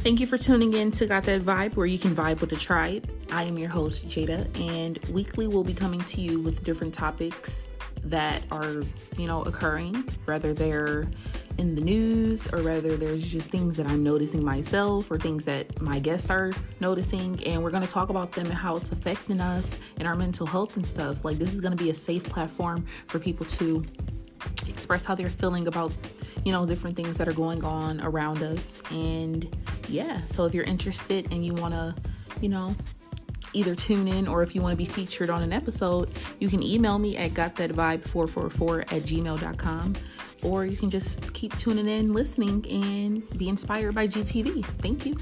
Thank you for tuning in to Got That Vibe, where you can vibe with the tribe. I am your host, Jada, and weekly we'll be coming to you with different topics that are, you know, occurring, whether they're in the news or whether there's just things that I'm noticing myself or things that my guests are noticing. And we're going to talk about them and how it's affecting us and our mental health and stuff. Like, this is going to be a safe platform for people to express how they're feeling about, you know, different things that are going on around us. And yeah, so if you're interested and you want to, you know, either tune in or if you want to be featured on an episode, you can email me at gotthatvibe444 at gmail.com or you can just keep tuning in, listening, and be inspired by GTV. Thank you.